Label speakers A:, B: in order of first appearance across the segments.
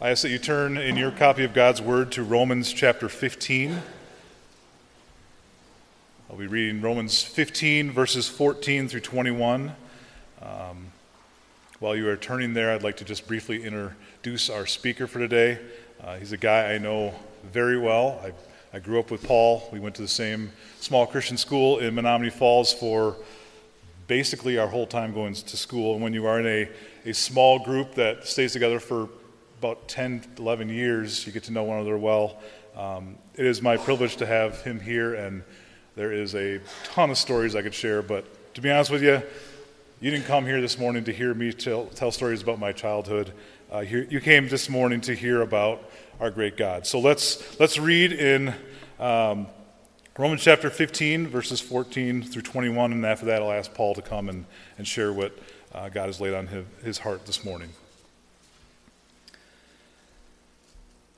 A: I ask that you turn in your copy of God's Word to Romans chapter 15. I'll be reading Romans 15, verses 14 through 21. Um, while you are turning there, I'd like to just briefly introduce our speaker for today. Uh, he's a guy I know very well. I, I grew up with Paul. We went to the same small Christian school in Menomonee Falls for basically our whole time going to school. And when you are in a, a small group that stays together for about 10, 11 years. You get to know one another well. Um, it is my privilege to have him here, and there is a ton of stories I could share. But to be honest with you, you didn't come here this morning to hear me tell, tell stories about my childhood. Uh, you, you, came this morning to hear about our great God. So let's, let's read in um, Romans chapter 15, verses 14 through 21, and after that, I'll ask Paul to come and, and share what uh, God has laid on his, his heart this morning.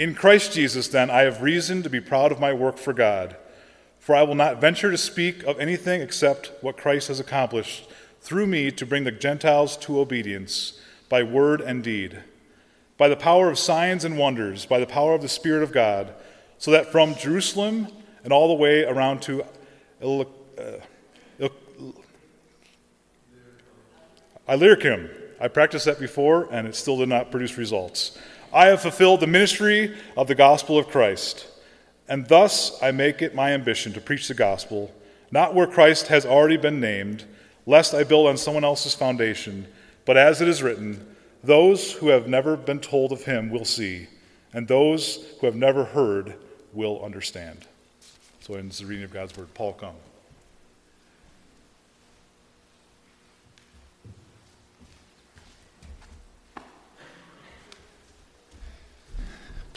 A: In Christ Jesus, then, I have reason to be proud of my work for God, for I will not venture to speak of anything except what Christ has accomplished through me to bring the Gentiles to obedience by word and deed, by the power of signs and wonders, by the power of the Spirit of God, so that from Jerusalem and all the way around to Il- uh, Illyricum, I practiced that before and it still did not produce results. I have fulfilled the ministry of the gospel of Christ, and thus I make it my ambition to preach the gospel, not where Christ has already been named, lest I build on someone else's foundation, but as it is written, those who have never been told of him will see, and those who have never heard will understand. So, in the reading of God's word, Paul come.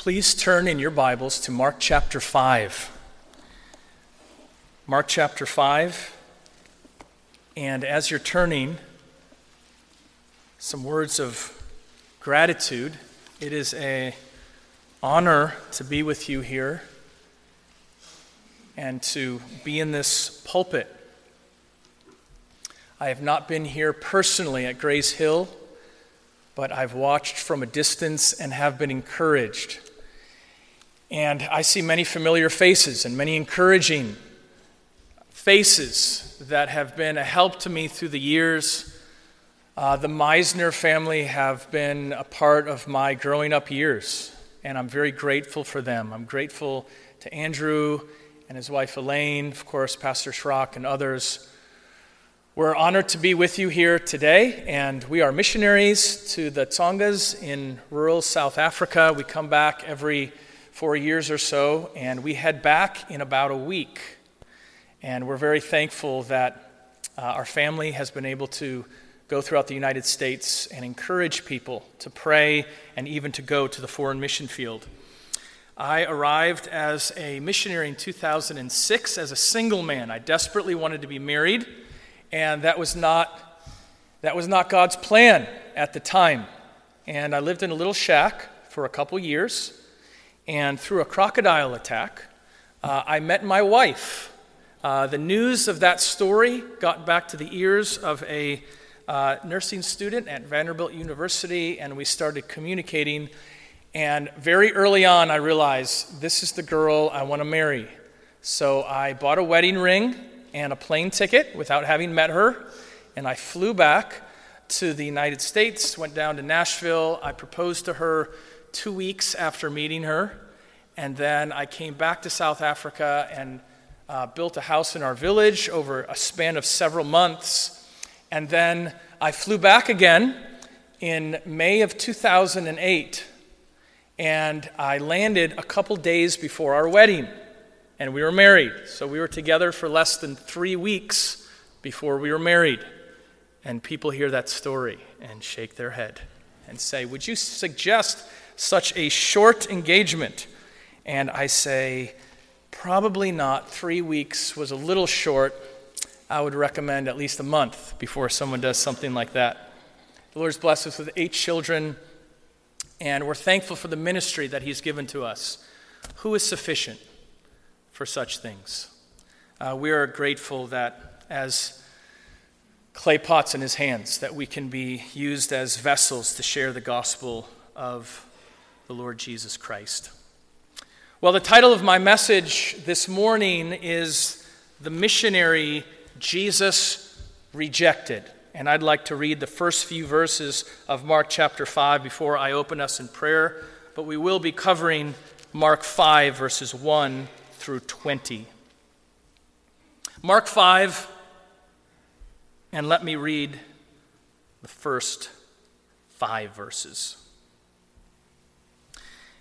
B: Please turn in your Bibles to Mark chapter 5. Mark chapter 5. And as you're turning, some words of gratitude. It is a honor to be with you here and to be in this pulpit. I have not been here personally at Grace Hill, but I've watched from a distance and have been encouraged and I see many familiar faces and many encouraging faces that have been a help to me through the years. Uh, the Meisner family have been a part of my growing up years, and I'm very grateful for them. I'm grateful to Andrew and his wife Elaine, of course, Pastor Schrock, and others. We're honored to be with you here today, and we are missionaries to the Tsongas in rural South Africa. We come back every four years or so, and we head back in about a week. And we're very thankful that uh, our family has been able to go throughout the United States and encourage people to pray and even to go to the foreign mission field. I arrived as a missionary in 2006 as a single man. I desperately wanted to be married, and that was not, that was not God's plan at the time. And I lived in a little shack for a couple years. And through a crocodile attack, uh, I met my wife. Uh, the news of that story got back to the ears of a uh, nursing student at Vanderbilt University, and we started communicating. And very early on, I realized this is the girl I want to marry. So I bought a wedding ring and a plane ticket without having met her, and I flew back to the United States, went down to Nashville. I proposed to her two weeks after meeting her. And then I came back to South Africa and uh, built a house in our village over a span of several months. And then I flew back again in May of 2008. And I landed a couple days before our wedding. And we were married. So we were together for less than three weeks before we were married. And people hear that story and shake their head and say, Would you suggest such a short engagement? And I say, probably not. Three weeks was a little short. I would recommend at least a month before someone does something like that. The Lord's blessed us with eight children, and we're thankful for the ministry that He's given to us. Who is sufficient for such things? Uh, we are grateful that as clay pots in His hands, that we can be used as vessels to share the gospel of the Lord Jesus Christ. Well, the title of my message this morning is The Missionary Jesus Rejected. And I'd like to read the first few verses of Mark chapter 5 before I open us in prayer. But we will be covering Mark 5, verses 1 through 20. Mark 5, and let me read the first five verses.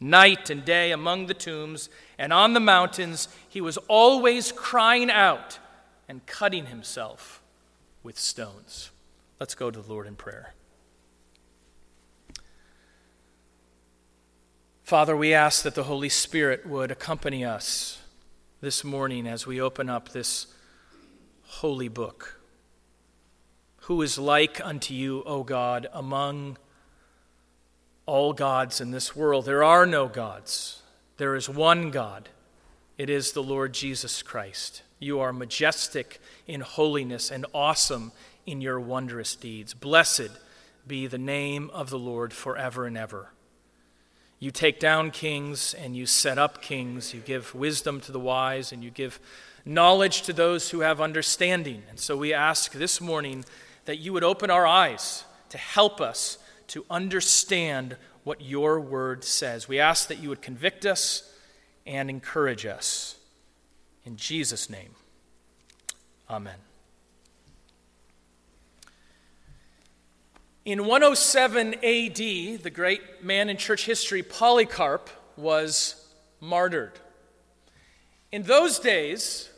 B: Night and day among the tombs and on the mountains, he was always crying out and cutting himself with stones. Let's go to the Lord in prayer. Father, we ask that the Holy Spirit would accompany us this morning as we open up this holy book. Who is like unto you, O God, among all gods in this world. There are no gods, there is one God. It is the Lord Jesus Christ. You are majestic in holiness and awesome in your wondrous deeds. Blessed be the name of the Lord forever and ever. You take down kings and you set up kings. You give wisdom to the wise and you give knowledge to those who have understanding. And so we ask this morning that you would open our eyes to help us to understand what your word says. We ask that you would convict us and encourage us. In Jesus' name, amen. In 107 AD, the great man in church history, Polycarp, was martyred. In those days,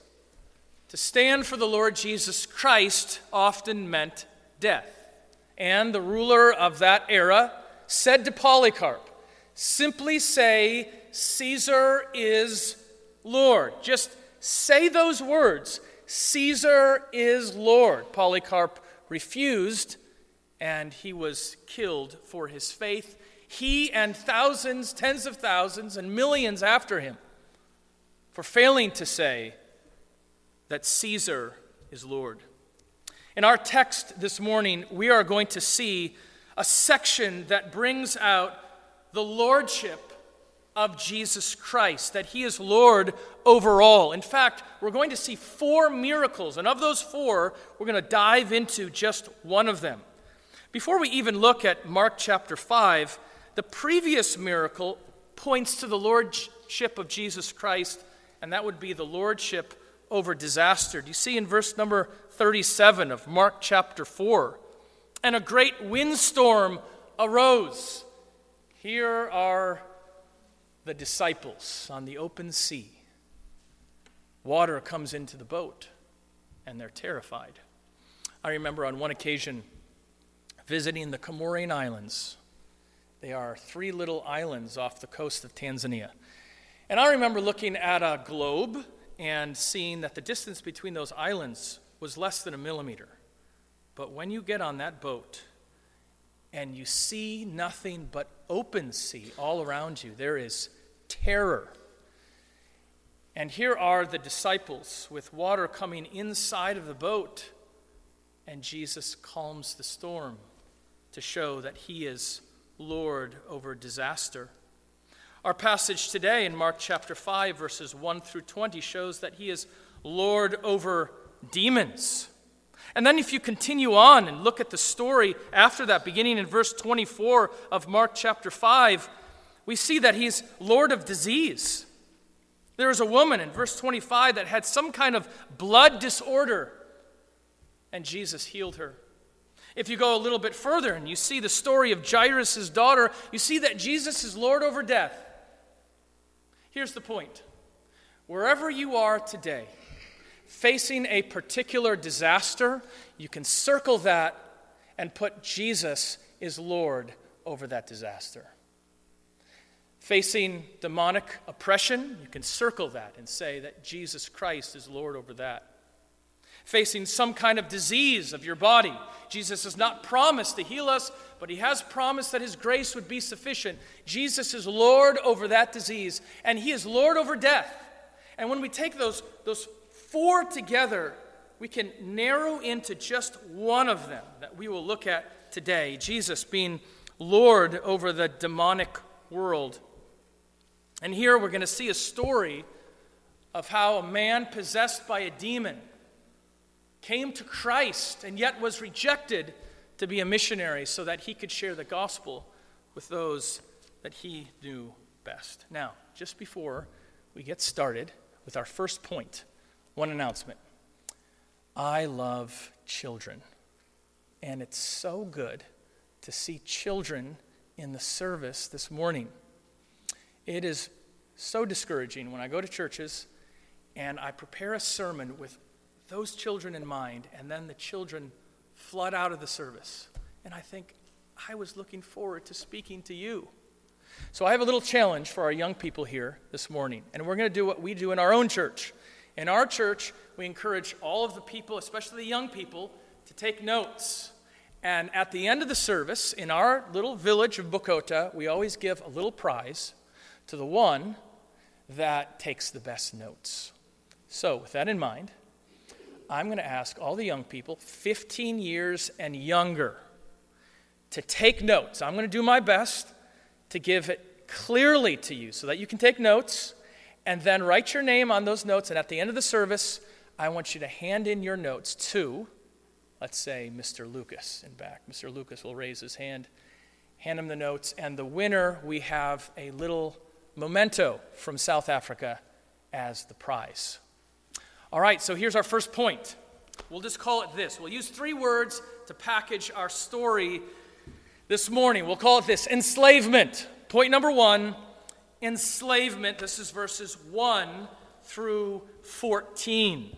B: to stand for the Lord Jesus Christ often meant death and the ruler of that era, said to Polycarp, Simply say, Caesar is Lord. Just say those words Caesar is Lord. Polycarp refused, and he was killed for his faith. He and thousands, tens of thousands, and millions after him for failing to say that Caesar is Lord. In our text this morning, we are going to see a section that brings out the lordship of Jesus Christ, that he is Lord over all. In fact, we're going to see four miracles, and of those four, we're going to dive into just one of them. Before we even look at Mark chapter 5, the previous miracle points to the lordship of Jesus Christ, and that would be the lordship over disaster. Do you see in verse number 37 of Mark chapter 4? And a great windstorm arose. Here are the disciples on the open sea. Water comes into the boat, and they're terrified. I remember on one occasion visiting the Comorian Islands. They are three little islands off the coast of Tanzania. And I remember looking at a globe and seeing that the distance between those islands was less than a millimeter. But when you get on that boat and you see nothing but open sea all around you, there is terror. And here are the disciples with water coming inside of the boat, and Jesus calms the storm to show that he is Lord over disaster. Our passage today in Mark chapter 5, verses 1 through 20, shows that he is Lord over demons. And then, if you continue on and look at the story after that, beginning in verse 24 of Mark chapter 5, We see that he's Lord of disease. There was a woman in verse 25 that had some kind of blood disorder, and Jesus healed her. If you go a little bit further and you see the story of Jairus' daughter, you see that Jesus is Lord over death. Here's the point wherever you are today, facing a particular disaster, you can circle that and put Jesus is Lord over that disaster. Facing demonic oppression, you can circle that and say that Jesus Christ is Lord over that. Facing some kind of disease of your body, Jesus has not promised to heal us, but he has promised that his grace would be sufficient. Jesus is Lord over that disease, and he is Lord over death. And when we take those, those four together, we can narrow into just one of them that we will look at today Jesus being Lord over the demonic world. And here we're going to see a story of how a man possessed by a demon came to Christ and yet was rejected to be a missionary so that he could share the gospel with those that he knew best. Now, just before we get started with our first point, one announcement. I love children, and it's so good to see children in the service this morning. It is so discouraging when I go to churches and I prepare a sermon with those children in mind, and then the children flood out of the service. And I think, I was looking forward to speaking to you. So I have a little challenge for our young people here this morning, and we're going to do what we do in our own church. In our church, we encourage all of the people, especially the young people, to take notes. And at the end of the service, in our little village of Bokota, we always give a little prize to the one that takes the best notes. So, with that in mind, I'm going to ask all the young people, 15 years and younger, to take notes. I'm going to do my best to give it clearly to you so that you can take notes and then write your name on those notes. And at the end of the service, I want you to hand in your notes to, let's say, Mr. Lucas in back. Mr. Lucas will raise his hand, hand him the notes, and the winner, we have a little memento from South Africa as the prize. All right, so here's our first point. We'll just call it this. We'll use three words to package our story this morning. We'll call it this enslavement. Point number one enslavement. This is verses 1 through 14.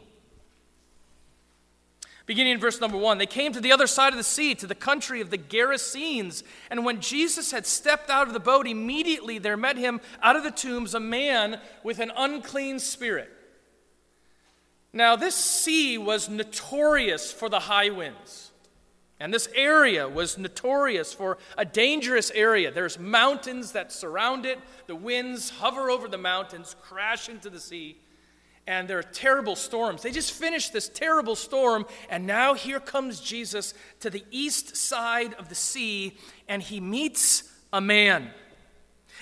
B: Beginning in verse number one, they came to the other side of the sea, to the country of the Gerasenes. And when Jesus had stepped out of the boat, immediately there met him out of the tombs a man with an unclean spirit. Now, this sea was notorious for the high winds. And this area was notorious for a dangerous area. There's mountains that surround it. The winds hover over the mountains, crash into the sea, and there are terrible storms. They just finished this terrible storm, and now here comes Jesus to the east side of the sea, and he meets a man.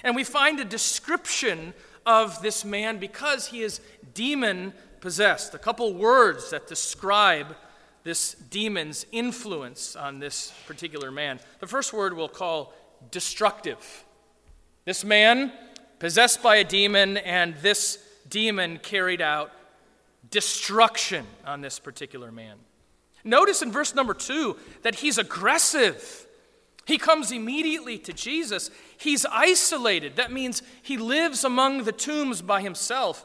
B: And we find a description of this man because he is demon possessed. A couple words that describe this demon's influence on this particular man. The first word we'll call destructive. This man, possessed by a demon, and this demon carried out destruction on this particular man. Notice in verse number two that he's aggressive. He comes immediately to Jesus. He's isolated. That means he lives among the tombs by himself.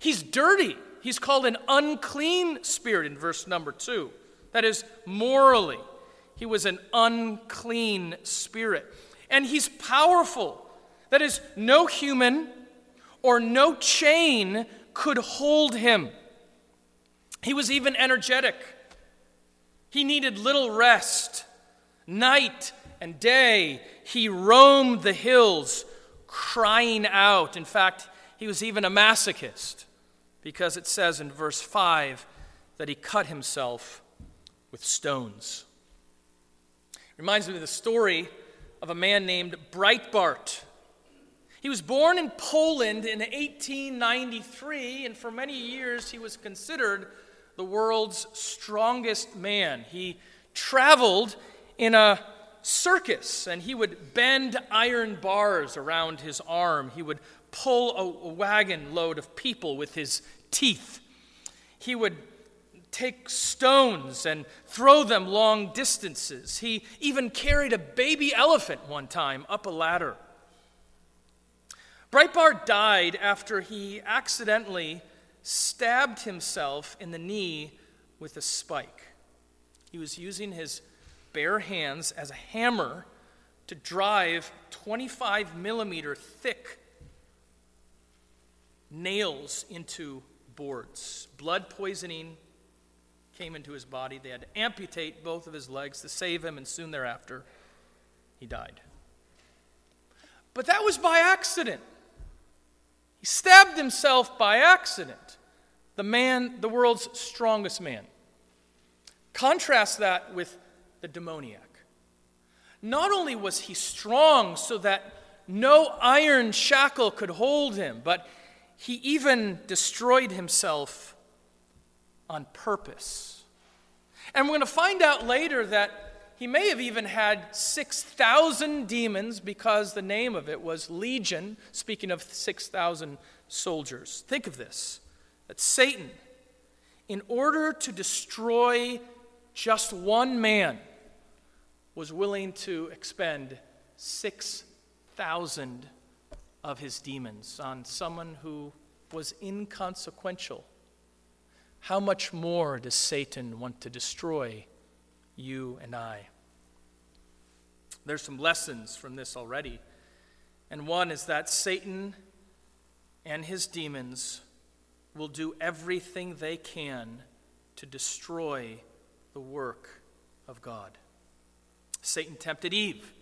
B: He's dirty. He's called an unclean spirit in verse number two. That is, morally, he was an unclean spirit. And he's powerful. That is, no human or no chain could hold him. He was even energetic. He needed little rest. Night and day, he roamed the hills crying out. In fact, he was even a masochist because it says in verse 5 that he cut himself with stones. Reminds me of the story of a man named Breitbart. He was born in Poland in 1893, and for many years he was considered the world's strongest man. He traveled in a circus, and he would bend iron bars around his arm. He would pull a, a wagon load of people with his teeth. He would take stones and throw them long distances. He even carried a baby elephant one time up a ladder. Breitbart died after he accidentally stabbed himself in the knee with a spike. He was using his bare hands as a hammer to drive 25 millimeter thick nails into boards. Blood poisoning came into his body. They had to amputate both of his legs to save him, and soon thereafter, he died. But that was by accident. He stabbed himself by accident. The man, the world's strongest man. Contrast that with the demoniac. Not only was he strong so that no iron shackle could hold him, but he even destroyed himself on purpose. And we're going to find out later that he may have even had 6,000 demons because the name of it was Legion, speaking of 6,000 soldiers. Think of this that Satan, in order to destroy just one man, was willing to expend 6,000 of his demons on someone who was inconsequential. How much more does Satan want to destroy you and I? There's some lessons from this already. And one is that Satan and his demons will do everything they can to destroy the work of God. Satan tempted Eve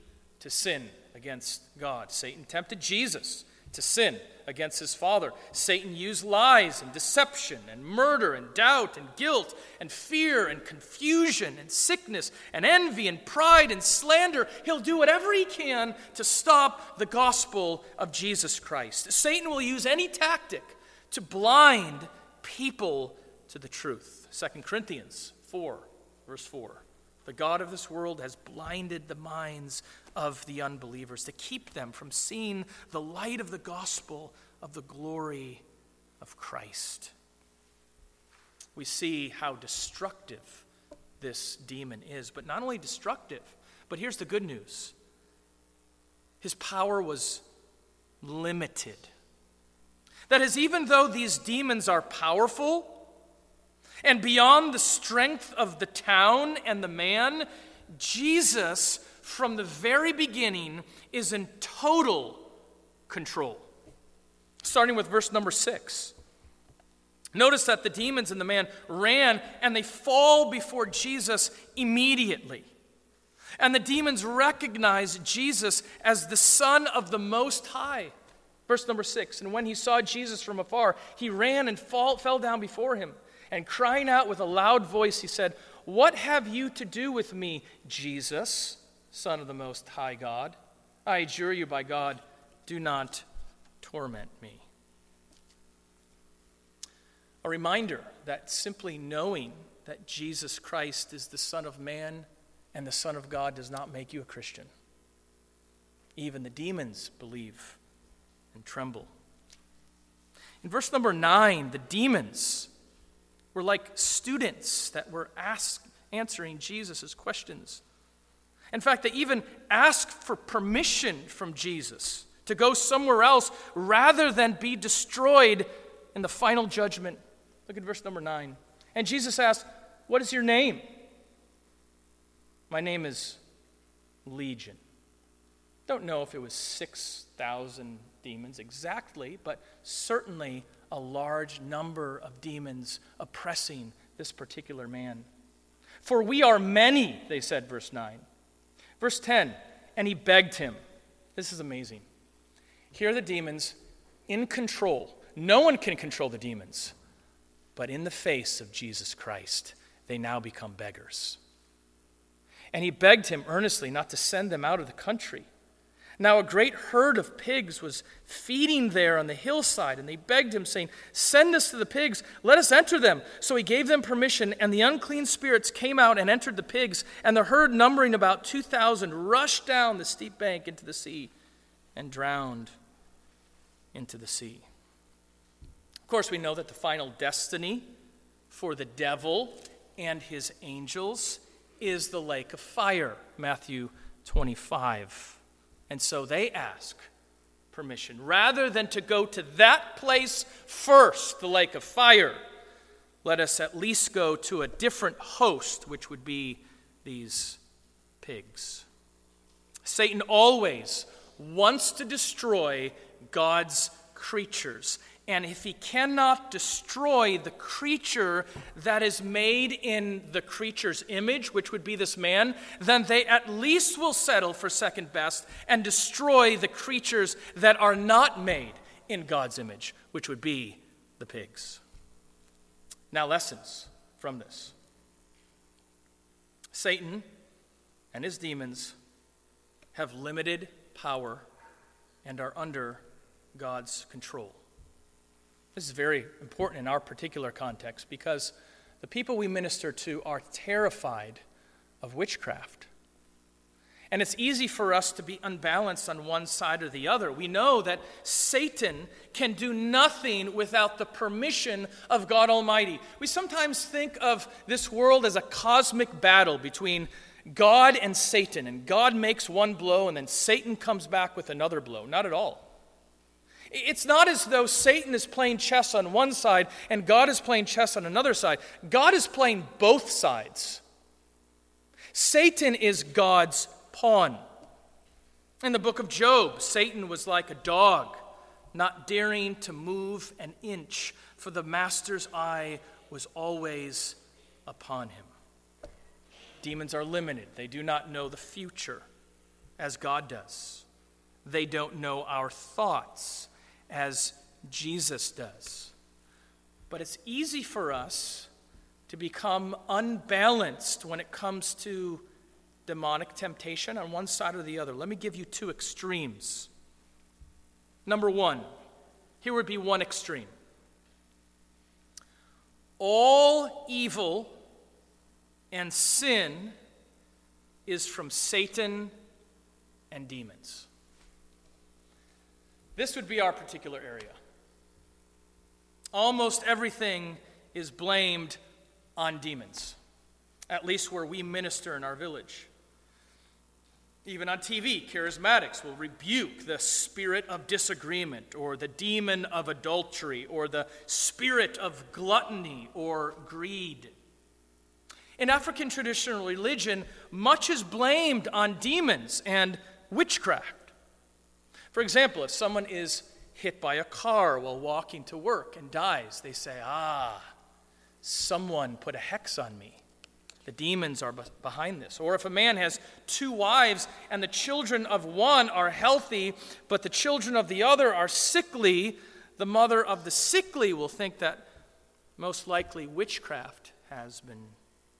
B: to sin against God. Satan tempted Jesus to sin against his Father. Satan used lies and deception and murder and doubt and guilt and fear and confusion and sickness and envy and pride and slander. He'll do whatever he can to stop the gospel of Jesus Christ. Satan will use any tactic to blind people to the truth. 2 Corinthians 4, verse 4. The God of this world has blinded the minds of the unbelievers to keep them from seeing the light of the gospel of the glory of Christ. We see how destructive this demon is, but not only destructive, but here's the good news his power was limited. That is, even though these demons are powerful, and beyond the strength of the town and the man, Jesus, from the very beginning, is in total control. Starting with verse number six. Notice that the demons and the man ran and they fall before Jesus immediately. And the demons recognize Jesus as the Son of the Most High. Verse number six. And when he saw Jesus from afar, he ran and fall, fell down before him. And crying out with a loud voice, he said, What have you to do with me, Jesus, Son of the Most High God? I adjure you by God, do not torment me. A reminder that simply knowing that Jesus Christ is the Son of Man and the Son of God does not make you a Christian. Even the demons believe and tremble. In verse number nine, the demons were like students that were ask, answering Jesus' questions. In fact, they even asked for permission from Jesus to go somewhere else rather than be destroyed in the final judgment. Look at verse number 9. And Jesus asked, What is your name? My name is Legion. Don't know if it was 6,000 demons exactly, but certainly a large number of demons oppressing this particular man. For we are many, they said, verse 9. Verse 10, and he begged him. This is amazing. Here are the demons in control. No one can control the demons, but in the face of Jesus Christ, they now become beggars. And he begged him earnestly not to send them out of the country. Now, a great herd of pigs was feeding there on the hillside, and they begged him, saying, Send us to the pigs, let us enter them. So he gave them permission, and the unclean spirits came out and entered the pigs, and the herd, numbering about 2,000, rushed down the steep bank into the sea and drowned into the sea. Of course, we know that the final destiny for the devil and his angels is the lake of fire, Matthew 25. And so they ask permission. Rather than to go to that place first, the lake of fire, let us at least go to a different host, which would be these pigs. Satan always wants to destroy God's creatures. And if he cannot destroy the creature that is made in the creature's image, which would be this man, then they at least will settle for second best and destroy the creatures that are not made in God's image, which would be the pigs. Now, lessons from this Satan and his demons have limited power and are under God's control. This is very important in our particular context because the people we minister to are terrified of witchcraft. And it's easy for us to be unbalanced on one side or the other. We know that Satan can do nothing without the permission of God Almighty. We sometimes think of this world as a cosmic battle between God and Satan, and God makes one blow and then Satan comes back with another blow. Not at all. It's not as though Satan is playing chess on one side and God is playing chess on another side. God is playing both sides. Satan is God's pawn. In the book of Job, Satan was like a dog, not daring to move an inch, for the master's eye was always upon him. Demons are limited, they do not know the future as God does, they don't know our thoughts as Jesus does. But it's easy for us to become unbalanced when it comes to demonic temptation on one side or the other. Let me give you two extremes. Number one, here would be one extreme. All evil and sin is from Satan and demons. This would be our particular area. Almost everything is blamed on demons, at least where we minister in our village. Even on TV, charismatics will rebuke the spirit of disagreement, or the demon of adultery, or the spirit of gluttony or greed. In African traditional religion, much is blamed on demons and witchcraft. For example, if someone is hit by a car while walking to work and dies, they say, Ah, someone put a hex on me. The demons are behind this. Or if a man has two wives and the children of one are healthy, but the children of the other are sickly, the mother of the sickly will think that most likely witchcraft has been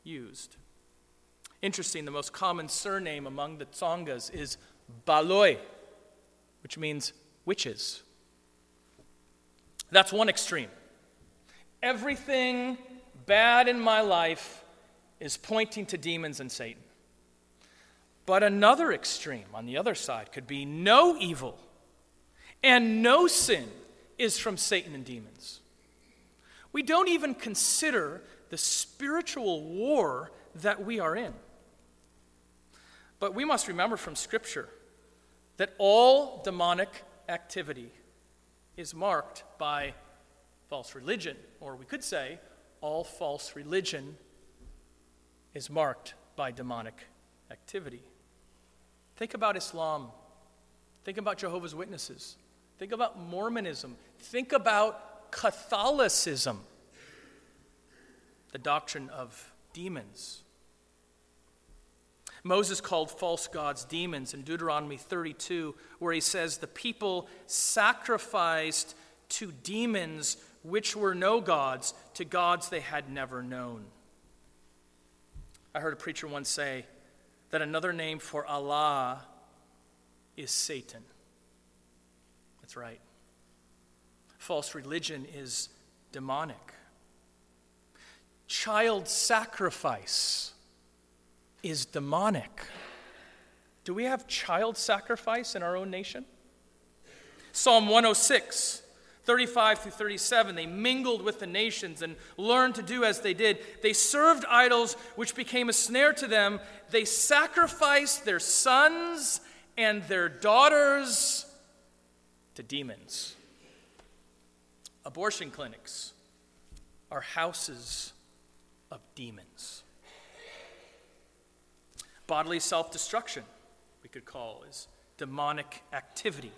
B: used. Interesting, the most common surname among the Tsongas is Baloyi which means witches. That's one extreme. Everything bad in my life is pointing to demons and Satan. But another extreme on the other side could be no evil and no sin is from Satan and demons. We don't even consider the spiritual war that we are in. But we must remember from Scripture that all demonic activity is marked by false religion, or we could say, all false religion is marked by demonic activity. Think about Islam. Think about Jehovah's Witnesses. Think about Mormonism. Think about Catholicism, the doctrine of demons. Moses called false gods demons in Deuteronomy 32, where he says, The people sacrificed to demons which were no gods, to gods they had never known. I heard a preacher once say that another name for Allah is Satan. That's right. False religion is demonic. Child sacrifice is demonic. Do we have child sacrifice in our own nation? Psalm 106, 35 through 37, they mingled with the nations and learned to do as they did. They served idols, which became a snare to them. They sacrificed their sons and their daughters to demons. Abortion clinics are houses of demons. Bodily self destruction, we could call, is demonic activity.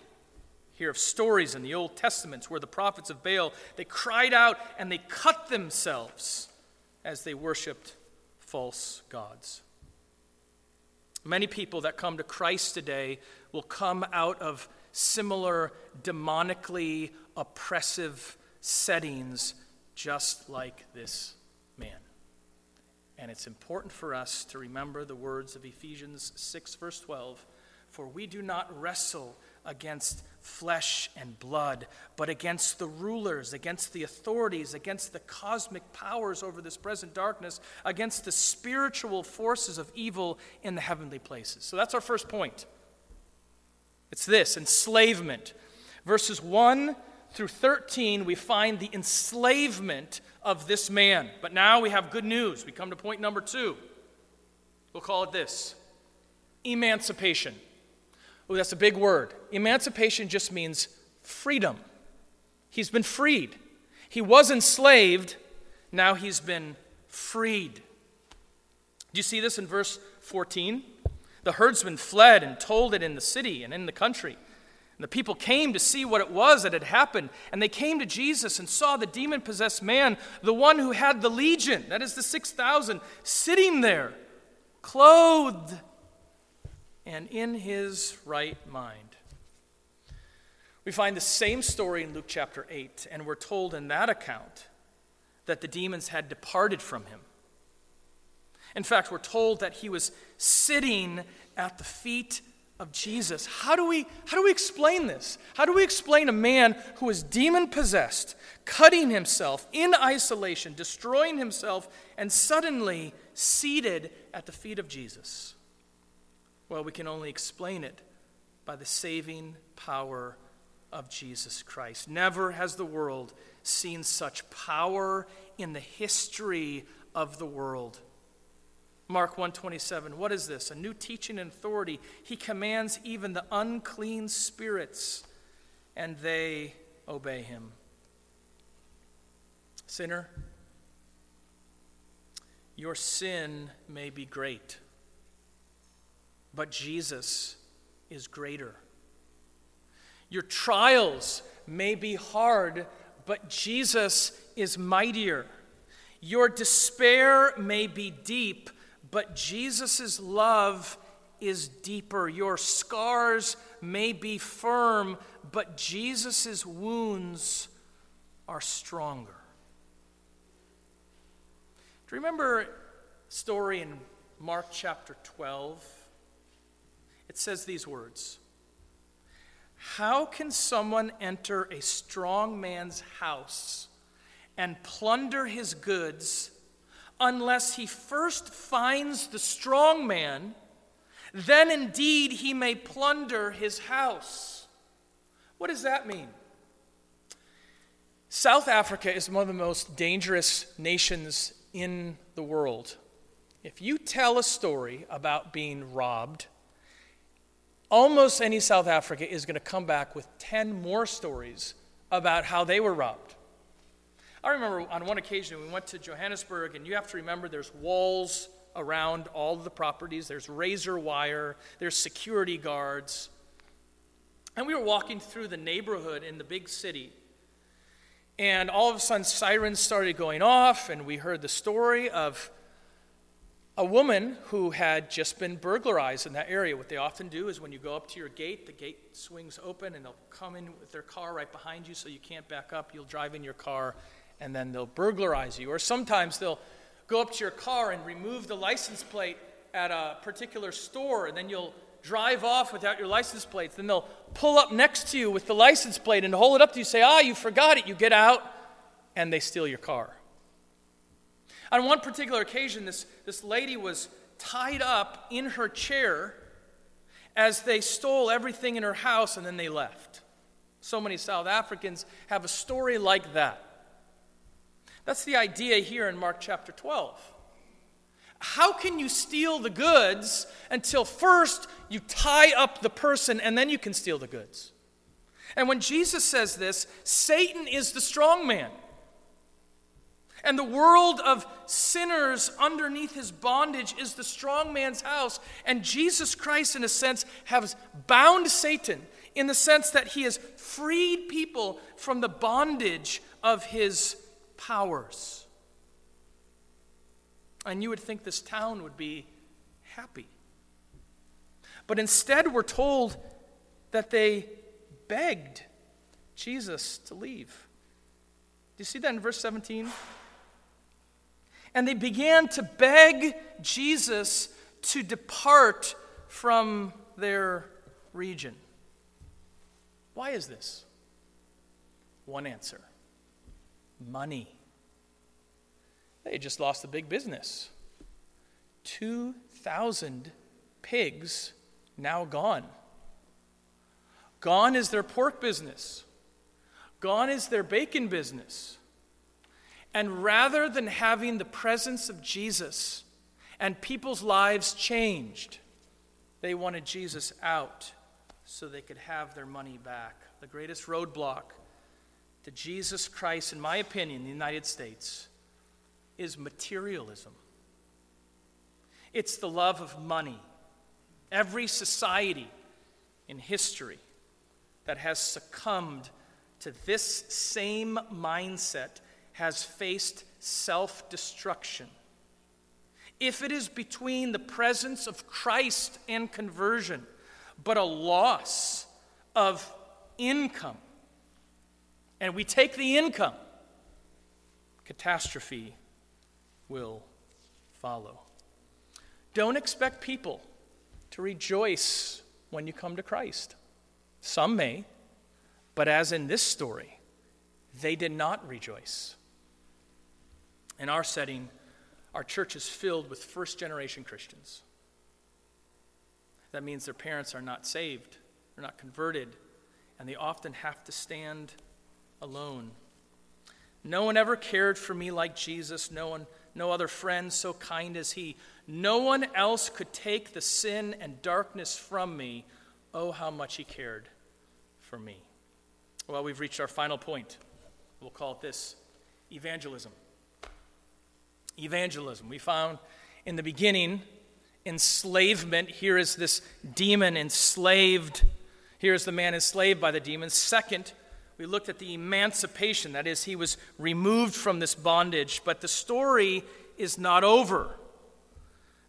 B: Hear of stories in the Old Testaments where the prophets of Baal they cried out and they cut themselves as they worshiped false gods. Many people that come to Christ today will come out of similar demonically oppressive settings just like this. And it's important for us to remember the words of Ephesians 6, verse 12 For we do not wrestle against flesh and blood, but against the rulers, against the authorities, against the cosmic powers over this present darkness, against the spiritual forces of evil in the heavenly places. So that's our first point. It's this enslavement. Verses 1 through 13, we find the enslavement of this man. But now we have good news. We come to point number two. We'll call it this emancipation. Oh, that's a big word. Emancipation just means freedom. He's been freed. He was enslaved, now he's been freed. Do you see this in verse 14? The herdsmen fled and told it in the city and in the country. And the people came to see what it was that had happened. And they came to Jesus and saw the demon possessed man, the one who had the legion, that is the 6,000, sitting there, clothed and in his right mind. We find the same story in Luke chapter 8, and we're told in that account that the demons had departed from him. In fact, we're told that he was sitting at the feet of Jesus. How do we how do we explain this? How do we explain a man who is demon possessed, cutting himself in isolation, destroying himself and suddenly seated at the feet of Jesus? Well, we can only explain it by the saving power of Jesus Christ. Never has the world seen such power in the history of the world. Mark 127 What is this? A new teaching and authority. He commands even the unclean spirits and they obey him. Sinner, your sin may be great, but Jesus is greater. Your trials may be hard, but Jesus is mightier. Your despair may be deep, but Jesus' love is deeper. Your scars may be firm, but Jesus' wounds are stronger. Do you remember a story in Mark chapter 12? It says these words How can someone enter a strong man's house and plunder his goods? Unless he first finds the strong man, then indeed he may plunder his house. What does that mean? South Africa is one of the most dangerous nations in the world. If you tell a story about being robbed, almost any South Africa is going to come back with 10 more stories about how they were robbed. I remember on one occasion we went to Johannesburg, and you have to remember there's walls around all the properties, there's razor wire, there's security guards. And we were walking through the neighborhood in the big city. And all of a sudden, sirens started going off, and we heard the story of a woman who had just been burglarized in that area. What they often do is when you go up to your gate, the gate swings open, and they'll come in with their car right behind you so you can't back up. You'll drive in your car and then they'll burglarize you. Or sometimes they'll go up to your car and remove the license plate at a particular store, and then you'll drive off without your license plates. Then they'll pull up next to you with the license plate and hold it up to you, say, Ah, you forgot it. You get out, and they steal your car. On one particular occasion, this, this lady was tied up in her chair as they stole everything in her house and then they left. So many South Africans have a story like that. That's the idea here in Mark chapter 12. How can you steal the goods until first you tie up the person and then you can steal the goods? And when Jesus says this, Satan is the strong man. And the world of sinners underneath his bondage is the strong man's house. And Jesus Christ, in a sense, has bound Satan in the sense that he has freed people from the bondage of his powers. And you would think this town would be happy. But instead, we're told that they begged Jesus to leave. Do you see that in verse 17? And they began to beg Jesus to depart from their region. Why is this? One answer money. They just lost a big business. 2,000 pigs now gone. Gone is their pork business. Gone is their bacon business. And rather than having the presence of Jesus and people's lives changed, they wanted Jesus out so they could have their money back. The greatest roadblock to Jesus Christ, in my opinion, in the United States, is materialism. It's the love of money. Every society in history that has succumbed to this same mindset has faced self destruction. If it is between the presence of Christ and conversion, but a loss of income, and we take the income, catastrophe will follow. Don't expect people to rejoice when you come to Christ. Some may, but as in this story, they did not rejoice. In our setting, our church is filled with first generation Christians. That means their parents are not saved, they're not converted, and they often have to stand alone. No one ever cared for me like Jesus. No one, no other friend so kind as he. No one else could take the sin and darkness from me. Oh, how much he cared for me. Well, we've reached our final point. We'll call it this evangelism. Evangelism. We found in the beginning enslavement. Here is this demon enslaved. Here is the man enslaved by the demon. Second, we looked at the emancipation. That is, he was removed from this bondage. But the story is not over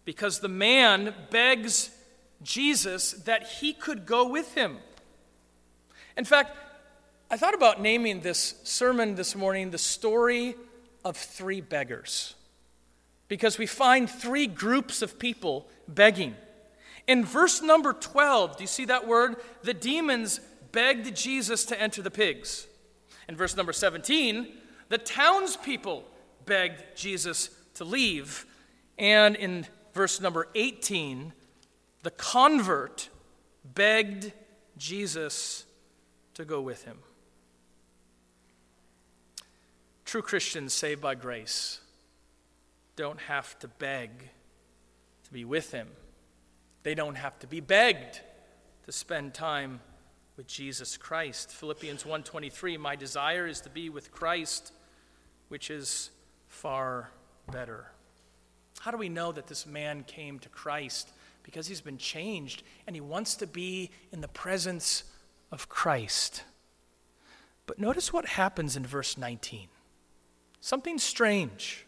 B: because the man begs Jesus that he could go with him. In fact, I thought about naming this sermon this morning the story of three beggars because we find three groups of people begging. In verse number 12, do you see that word? The demons begged Jesus to enter the pigs. In verse number 17, the townspeople begged Jesus to leave. And in verse number 18, the convert begged Jesus to go with him. True Christians saved by grace don't have to beg to be with him. They don't have to be begged to spend time with Jesus Christ. Philippians 1:23 My desire is to be with Christ, which is far better. How do we know that this man came to Christ? Because he's been changed and he wants to be in the presence of Christ. But notice what happens in verse 19. Something strange.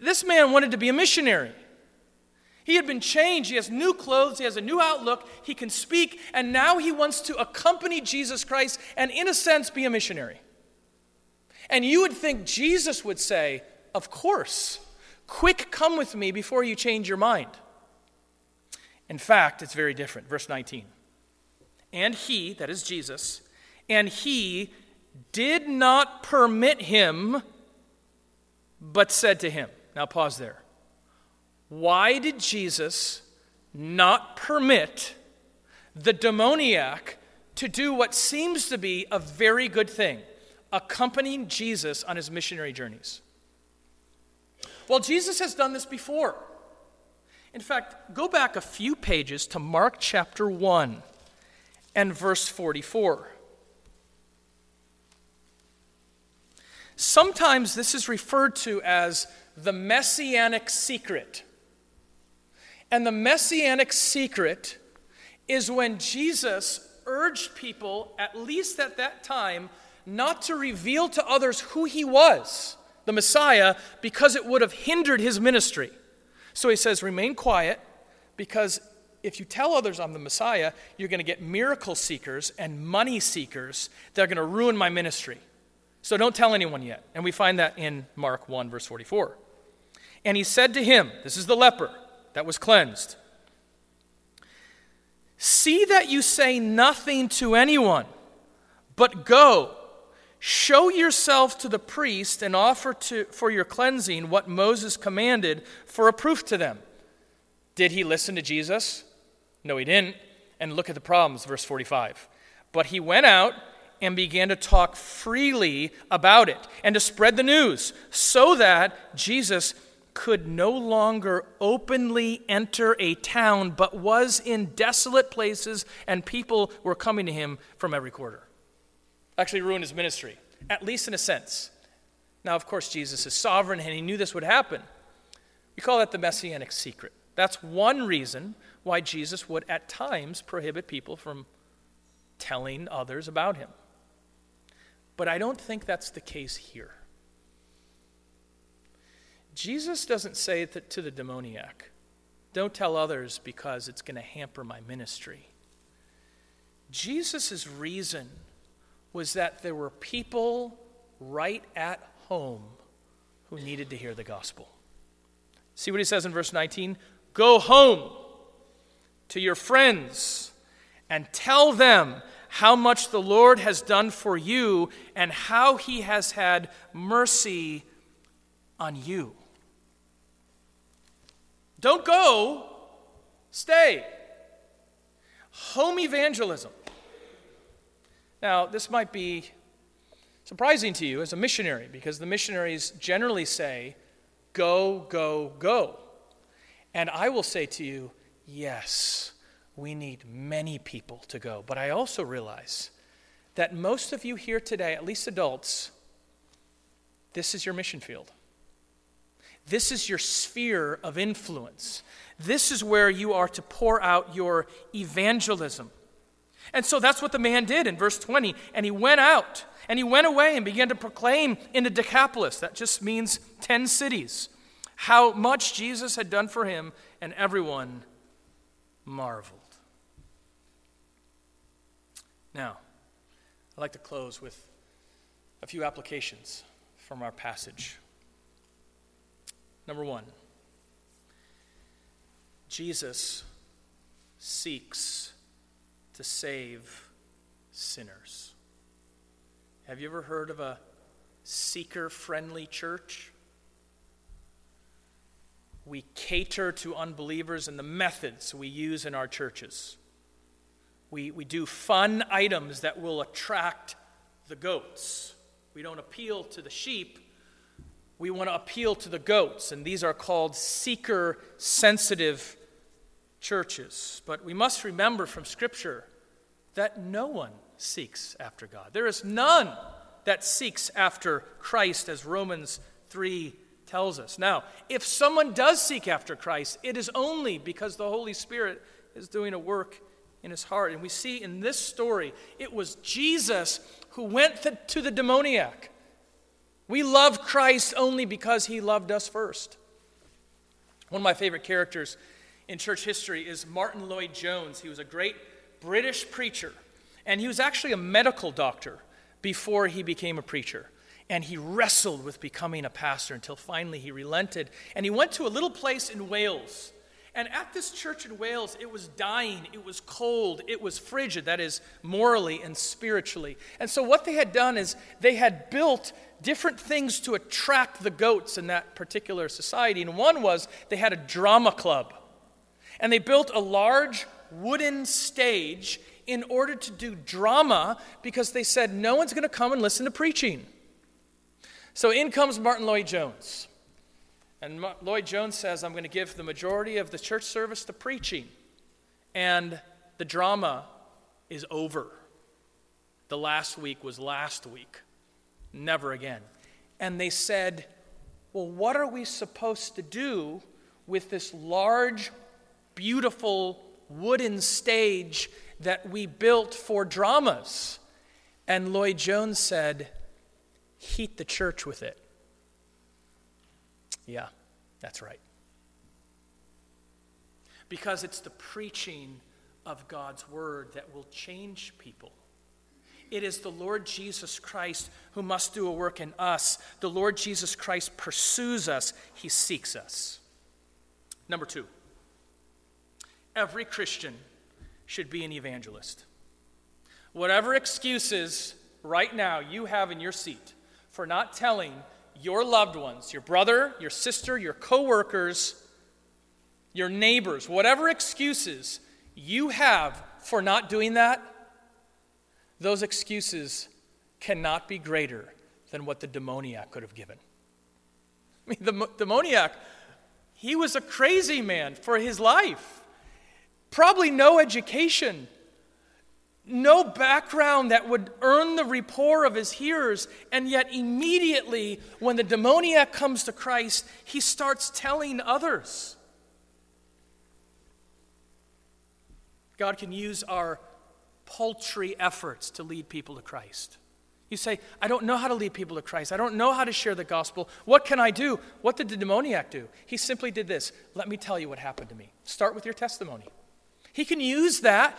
B: This man wanted to be a missionary. He had been changed. He has new clothes. He has a new outlook. He can speak. And now he wants to accompany Jesus Christ and, in a sense, be a missionary. And you would think Jesus would say, Of course, quick, come with me before you change your mind. In fact, it's very different. Verse 19. And he, that is Jesus, and he did not permit him, but said to him. Now pause there. Why did Jesus not permit the demoniac to do what seems to be a very good thing, accompanying Jesus on his missionary journeys? Well, Jesus has done this before. In fact, go back a few pages to Mark chapter 1 and verse 44. Sometimes this is referred to as the messianic secret. And the messianic secret is when Jesus urged people, at least at that time, not to reveal to others who he was, the Messiah, because it would have hindered his ministry. So he says, remain quiet, because if you tell others I'm the Messiah, you're going to get miracle seekers and money seekers that are going to ruin my ministry. So don't tell anyone yet. And we find that in Mark 1, verse 44. And he said to him, This is the leper that was cleansed. See that you say nothing to anyone, but go, show yourself to the priest, and offer to, for your cleansing what Moses commanded for a proof to them. Did he listen to Jesus? No, he didn't. And look at the problems, verse 45. But he went out and began to talk freely about it and to spread the news so that Jesus could no longer openly enter a town, but was in desolate places, and people were coming to him from every quarter. Actually, ruined his ministry, at least in a sense. Now, of course, Jesus is sovereign, and he knew this would happen. We call that the messianic secret. That's one reason why Jesus would at times prohibit people from telling others about him. But I don't think that's the case here. Jesus doesn't say to the demoniac, Don't tell others because it's going to hamper my ministry. Jesus' reason was that there were people right at home who needed to hear the gospel. See what he says in verse 19? Go home to your friends and tell them how much the Lord has done for you and how he has had mercy on you. Don't go, stay. Home evangelism. Now, this might be surprising to you as a missionary because the missionaries generally say, Go, go, go. And I will say to you, yes, we need many people to go. But I also realize that most of you here today, at least adults, this is your mission field. This is your sphere of influence. This is where you are to pour out your evangelism. And so that's what the man did in verse 20. And he went out and he went away and began to proclaim in the Decapolis, that just means 10 cities, how much Jesus had done for him, and everyone marveled. Now, I'd like to close with a few applications from our passage. Number one, Jesus seeks to save sinners. Have you ever heard of a seeker friendly church? We cater to unbelievers in the methods we use in our churches. We, we do fun items that will attract the goats. We don't appeal to the sheep, we want to appeal to the goats, and these are called seeker sensitive churches. But we must remember from Scripture that no one seeks after God. There is none that seeks after Christ, as Romans 3 tells us. Now, if someone does seek after Christ, it is only because the Holy Spirit is doing a work in his heart. And we see in this story, it was Jesus who went to the demoniac we love Christ only because he loved us first. One of my favorite characters in church history is Martyn Lloyd-Jones. He was a great British preacher, and he was actually a medical doctor before he became a preacher. And he wrestled with becoming a pastor until finally he relented. And he went to a little place in Wales. And at this church in Wales, it was dying, it was cold, it was frigid, that is, morally and spiritually. And so, what they had done is they had built different things to attract the goats in that particular society. And one was they had a drama club. And they built a large wooden stage in order to do drama because they said no one's going to come and listen to preaching. So in comes Martyn Lloyd-Jones. And Lloyd Jones says, I'm going to give the majority of the church service to preaching. And the drama is over. The last week was last week. Never again. And they said, Well, what are we supposed to do with this large, beautiful wooden stage that we built for dramas? And Lloyd Jones said, Heat the church with it. Yeah, that's right. Because it's the preaching of God's word that will change people. It is the Lord Jesus Christ who must do a work in us. The Lord Jesus Christ pursues us, He seeks us. Number two, every Christian should be an evangelist. Whatever excuses right now you have in your seat for not telling your loved ones, your brother, your sister, your coworkers, your neighbors, whatever excuses you have for not doing that, those excuses cannot be greater than what the demoniac could have given. I mean, the demoniac, he was a crazy man for his life. Probably no education, no background that would earn the rapport of his hearers, and yet immediately when the demoniac comes to Christ, he starts telling others. God can use our paltry efforts to lead people to Christ. You say, I don't know how to lead people to Christ. I don't know how to share the gospel. What can I do? What did the demoniac do? He simply did this. Let me tell you what happened to me. Start with your testimony. He can use that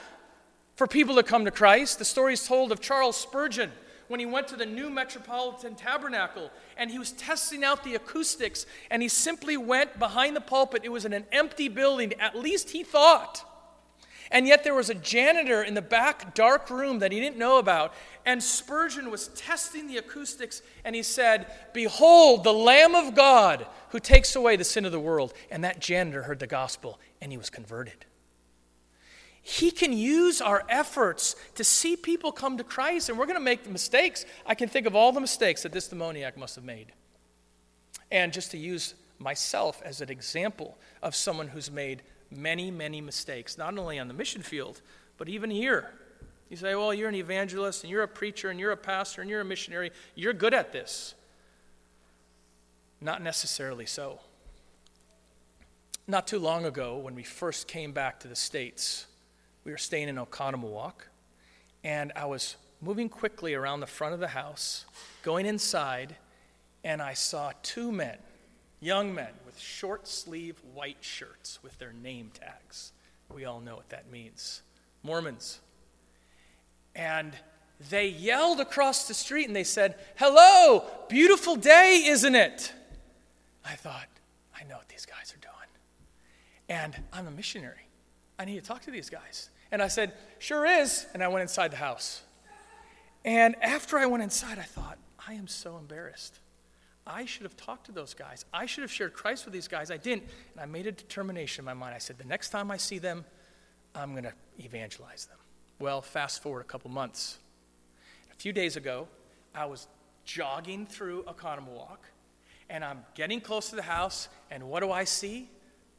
B: for people to come to Christ. The story is told of Charles Spurgeon when he went to the new Metropolitan Tabernacle and he was testing out the acoustics and he simply went behind the pulpit. It was in an empty building, at least he thought. And yet there was a janitor in the back dark room that he didn't know about. And Spurgeon was testing the acoustics and he said, Behold, the Lamb of God who takes away the sin of the world. And that janitor heard the gospel and he was converted. He can use our efforts to see people come to Christ, and we're going to make mistakes. I can think of all the mistakes that this demoniac must have made. And just to use myself as an example of someone who's made many, many mistakes, not only on the mission field, but even here. You say, well, you're an evangelist, and you're a preacher, and you're a pastor, and you're a missionary. You're good at this. Not necessarily so. Not too long ago, when we first came back to the States, we were staying in Oconomowoc, and I was moving quickly around the front of the house, going inside, and I saw two men, young men, with short sleeve white shirts with their name tags. We all know what that means Mormons. And they yelled across the street and they said, Hello, beautiful day, isn't it? I thought, I know what these guys are doing. And I'm a missionary. I need to talk to these guys. And I said, Sure is. And I went inside the house. And after I went inside, I thought, I am so embarrassed. I should have talked to those guys. I should have shared Christ with these guys. I didn't. And I made a determination in my mind. I said, the next time I see them, I'm going to evangelize them. Well, fast forward a couple months. A few days ago, I was jogging through Oconomowoc, and I'm getting close to the house, and what do I see?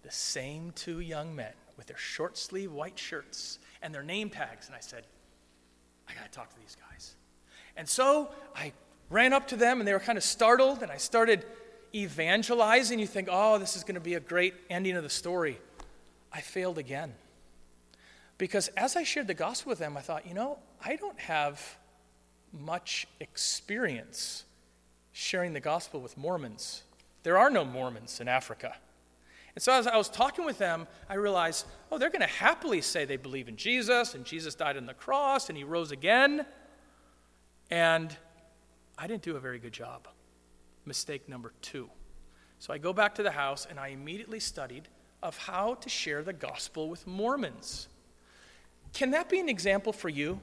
B: The same two young men with their short sleeve white shirts and their name tags. And I said, I got to talk to these guys. And so I ran up to them and they were kind of startled, and I started evangelizing. You think, oh, this is going to be a great ending of the story. I failed again. Because as I shared the gospel with them, I thought, you know, I don't have much experience sharing the gospel with Mormons. There are no Mormons in Africa. And so as I was talking with them, I realized, oh, they're going to happily say they believe in Jesus and Jesus died on the cross and he rose again. And I didn't do a very good job. Mistake number two. So I go back to the house and I immediately studied of how to share the gospel with Mormons. Can that be an example for you?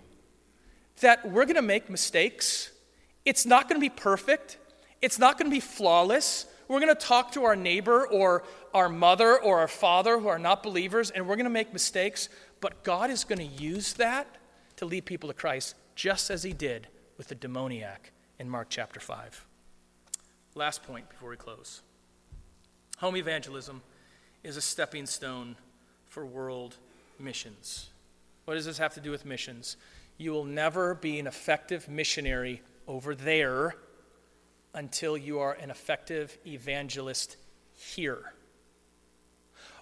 B: That we're going to make mistakes. It's not going to be perfect. It's not going to be flawless. We're going to talk to our neighbor or our mother or our father who are not believers, and we're going to make mistakes, but God is going to use that to lead people to Christ, just as He did with the demoniac in Mark chapter 5. Last point before we close home evangelism is a stepping stone for world missions. What does this have to do with missions? You will never be an effective missionary over there until you are an effective evangelist here.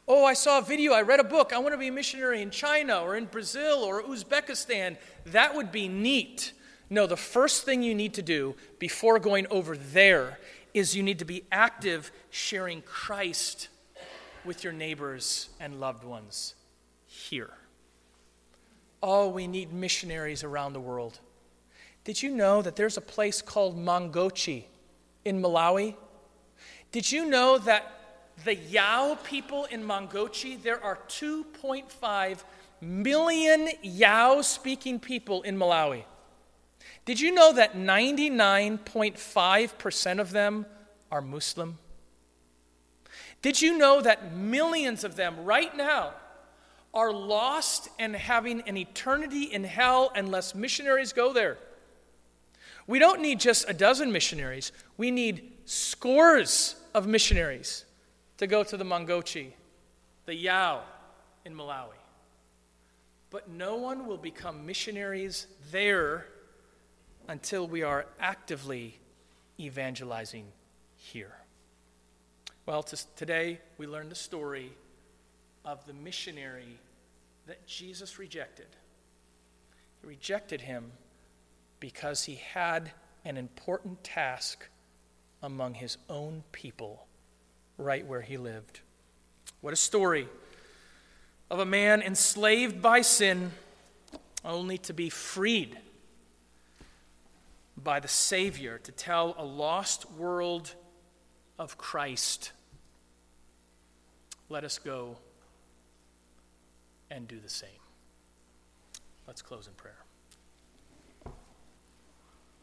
B: Oh, I saw a video, I read a book, I want to be a missionary in China or in Brazil or Uzbekistan. That would be neat. No, the first thing you need to do before going over there is you need to be active sharing Christ with your neighbors and loved ones here. Oh, we need missionaries around the world. Did you know that there's a place called Mangochi in Malawi? Did you know that the Yao people in Mangochi, there are 2.5 million Yao speaking people in Malawi? Did you know that 99.5% of them are Muslim? Did you know that millions of them right now are lost and having an eternity in hell unless missionaries go there? We don't need just a dozen missionaries, we need scores of missionaries to go to the Mangochi, the Yao in Malawi. But no one will become missionaries there until we are actively evangelizing here. Well, today we learned the story of the missionary that Jesus rejected. He rejected him because he had an important task among his own people right where he lived. What a story of a man enslaved by sin only to be freed by the Savior to tell a lost world of Christ. Let us go and do the same. Let's close in prayer.